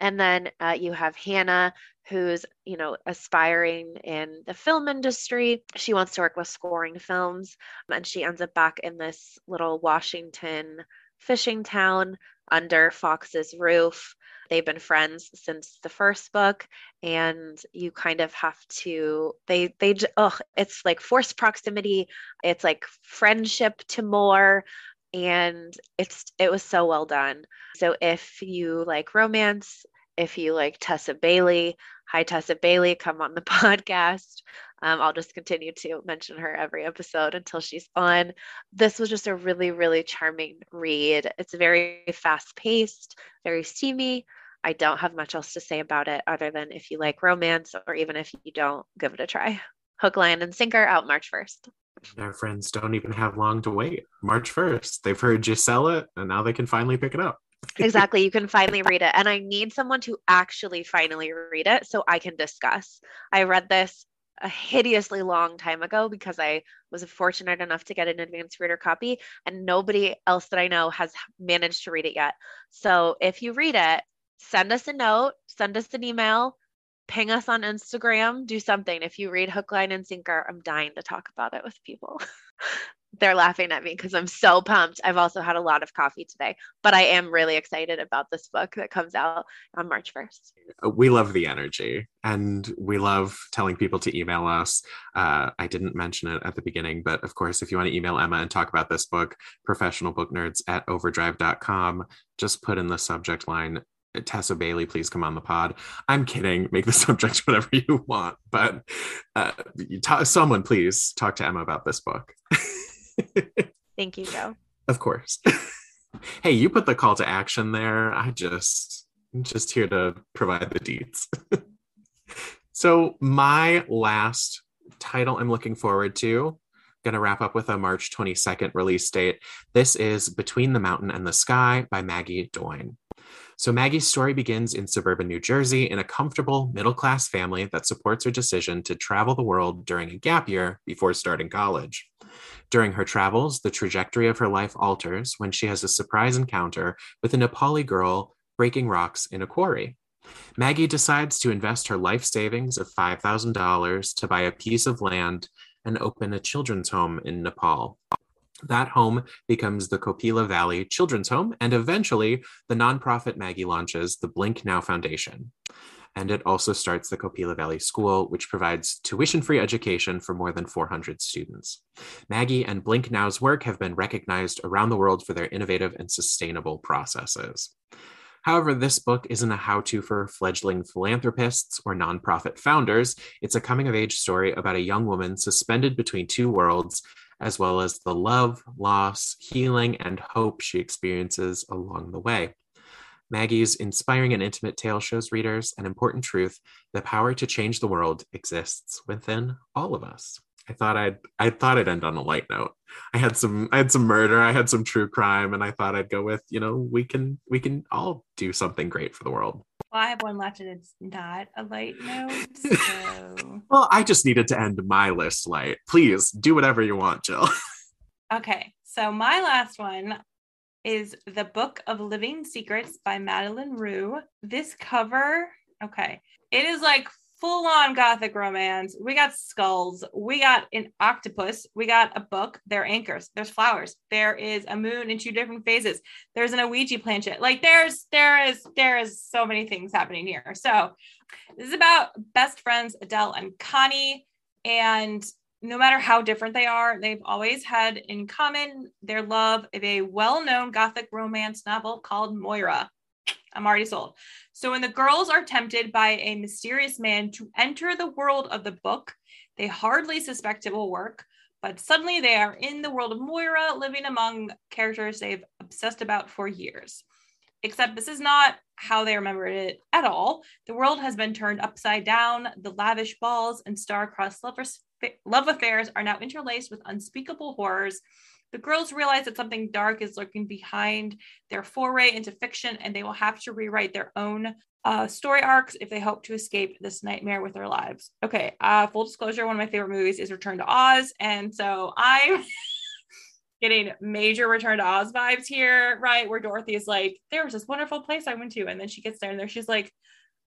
And then uh, you have Hannah, who's, you know, aspiring in the film industry. She wants to work with scoring films, and she ends up back in this little Washington fishing town under Fox's roof. They've been friends since the first book, and you kind of have to. They they oh, it's like forced proximity. It's like friendship to more and it's it was so well done. So if you like romance, if you like Tessa Bailey, hi Tessa Bailey, come on the podcast. Um, I'll just continue to mention her every episode until she's on. This was just a really, really charming read. It's very fast paced, very steamy. I don't have much else to say about it other than if you like romance or even if you don't, give it a try. Hook, Line, and Sinker out March 1st. Our friends don't even have long to wait. March 1st. They've heard you sell it, and now they can finally pick it up. exactly. You can finally read it. And I need someone to actually finally read it so I can discuss. I read this a hideously long time ago because I was fortunate enough to get an advanced reader copy, and nobody else that I know has managed to read it yet. So if you read it, send us a note, send us an email, ping us on Instagram, do something. If you read Hook, Line, and Sinker, I'm dying to talk about it with people. They're laughing at me because I'm so pumped. I've also had a lot of coffee today, but I am really excited about this book that comes out on March 1st. we love the energy and we love telling people to email us. Uh, I didn't mention it at the beginning, but of course, if you want to email Emma and talk about this book, professionalbooknerds at overdrive.com, just put in the subject line. Tessa Bailey, please come on the pod. I'm kidding. Make the subject whatever you want, but uh, ta- someone please talk to Emma about this book. Thank you, Joe. Of course. hey, you put the call to action there. I just I'm just here to provide the deets. so my last title I'm looking forward to, gonna wrap up with a March 22nd release date. This is Between the Mountain and the Sky by Maggie Doyne. So Maggie's story begins in suburban New Jersey in a comfortable middle class family that supports her decision to travel the world during a gap year before starting college. During her travels, the trajectory of her life alters when she has a surprise encounter with a Nepali girl breaking rocks in a quarry. Maggie decides to invest her life savings of $5,000 to buy a piece of land and open a children's home in Nepal. That home becomes the Kopila Valley Children's Home, and eventually the nonprofit Maggie launches the BlinkNow Foundation. And it also starts the Kopila Valley School, which provides tuition free education for more than 400 students. Maggie and BlinkNow's work have been recognized around the world for their innovative and sustainable processes. However, this book isn't a how to for fledgling philanthropists or nonprofit founders. It's a coming of age story about a young woman suspended between two worlds as well as the love, loss, healing, and hope she experiences along the way. Maggie's inspiring and intimate tale shows readers an important truth the power to change the world exists within all of us. I thought I'd I thought I'd end on a light note. I had some I had some murder, I had some true crime, and I thought I'd go with, you know, we can we can all do something great for the world. Well, I have one left and it's not a light note. So Well, I just needed to end my list light. Please do whatever you want, Jill. Okay, so my last one is The Book of Living Secrets by Madeline Roux. This cover, okay, it is like full on gothic romance. We got skulls, we got an octopus, we got a book, there are anchors, there's flowers, there is a moon in two different phases, there's an Ouija planchette. Like there's there is there is so many things happening here. So this is about best friends Adele and Connie and no matter how different they are, they've always had in common their love of a well known Gothic romance novel called Moira. I'm already sold. So, when the girls are tempted by a mysterious man to enter the world of the book, they hardly suspect it will work, but suddenly they are in the world of Moira, living among characters they've obsessed about for years. Except this is not how they remember it at all. The world has been turned upside down. The lavish balls and star-crossed lovers love affairs are now interlaced with unspeakable horrors. The girls realize that something dark is lurking behind their foray into fiction, and they will have to rewrite their own uh, story arcs if they hope to escape this nightmare with their lives. Okay, uh, full disclosure one of my favorite movies is Return to Oz, and so I'm getting major Return to Oz vibes here, right? Where Dorothy is like, there was this wonderful place I went to, and then she gets there and there she's like,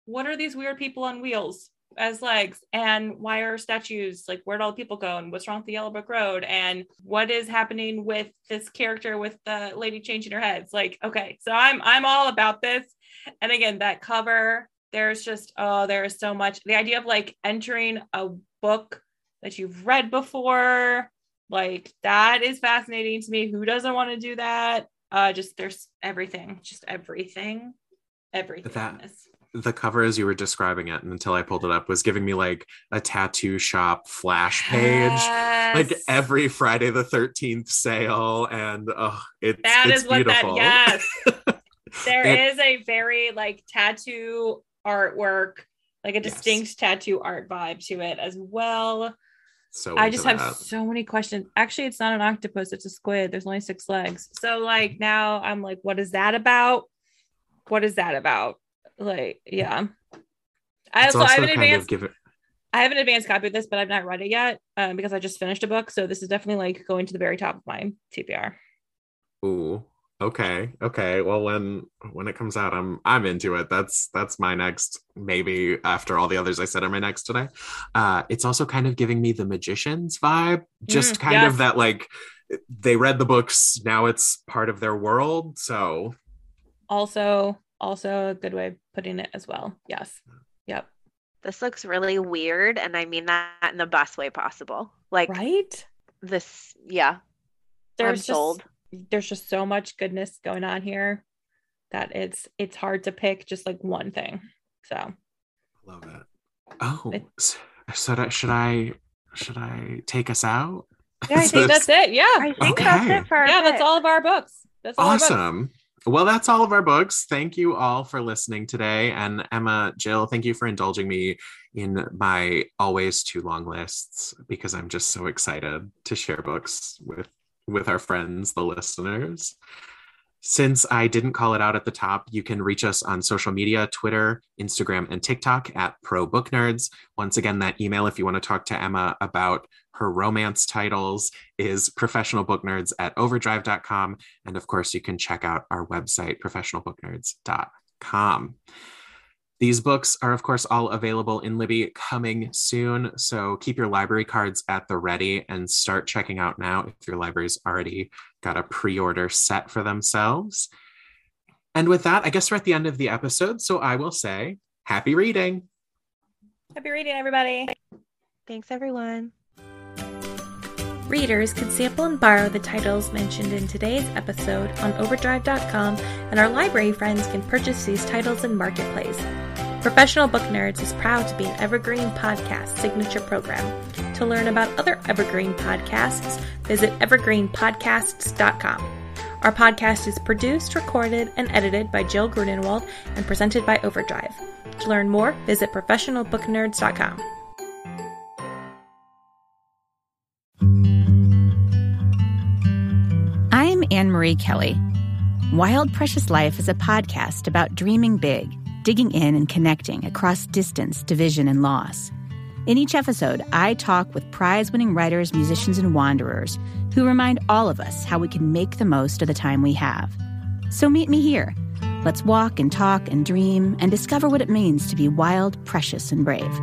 what are these weird people on wheels? As legs and why are statues like where'd all the people go and what's wrong with the yellow brick road and what is happening with this character with the lady changing her heads? Like okay so i'm i'm all about this. And again that cover there's just oh there's so much. The idea of like entering a book that you've read before like that is fascinating to me. Who doesn't want to do that? Uh just there's everything just everything. Everything in That-. The cover as you were describing it and until I pulled it up was giving me like a tattoo shop flash page. Like every Friday the 13th sale, and oh, it's That it's is what beautiful. that yes. There It- is a very like tattoo artwork, like a Yes. distinct tattoo art vibe to it as well. so I just have that. so many questions. Actually, it's not an octopus, it's a squid. There's only six legs. So like now I'm like, what is that about? What is that about? Like, yeah. I also, I have an advanced give it I have an advanced copy of this, but I've not read it yet um, because I just finished a book. So this is definitely like going to the very top of my TBR. ooh okay okay well when when it comes out i'm i'm into it that's that's my next maybe after all the others i said are my next today uh it's also kind of giving me the magicians vibe just Mm, kind yes. of that like they read the books now it's part of their world so Also, also a good way putting it as well. Yes. Yep. This looks really weird, and I mean that in the best way possible. Like Right? this, yeah. There's I'm just sold. there's just so much goodness going on here that it's it's hard to pick just like one thing. So I love it oh It- s- so that, should i should i take us out yeah, I think that's it. Yeah. I think that's it for our Yeah, that's all of our books. That's all our books. Awesome. Well, that's all of our books. Thank you all for listening today. And Emma, Jill, thank you for indulging me in my always too long lists because I'm just so excited to share books with with our friends, the listeners. Since I didn't call it out at the top, you can reach us on social media Twitter, Instagram, and TikTok at Pro Book Nerds. Once again, that email, if you want to talk to Emma about her romance titles, is professionalbooknerds at overdrive.com. And of course, you can check out our website, professionalbooknerds.com. These books are, of course, all available in Libby coming soon. So keep your library cards at the ready and start checking out now if your library's already got a pre order set for themselves. And with that, I guess we're at the end of the episode. So I will say happy reading. Happy reading, everybody. Thanks, everyone. Readers can sample and borrow the titles mentioned in today's episode on overdrive.com, and our library friends can purchase these titles in Marketplace. Professional Book Nerds is proud to be an Evergreen Podcast signature program. To learn about other Evergreen podcasts, visit evergreenpodcasts.com. Our podcast is produced, recorded, and edited by Jill Grunenwald and presented by Overdrive. To learn more, visit professionalbooknerds.com. I'm Anne Marie Kelly. Wild Precious Life is a podcast about dreaming big digging in and connecting across distance, division, and loss. In each episode, I talk with prize winning writers, musicians, and wanderers who remind all of us how we can make the most of the time we have. So meet me here. Let's walk and talk and dream and discover what it means to be wild, precious, and brave.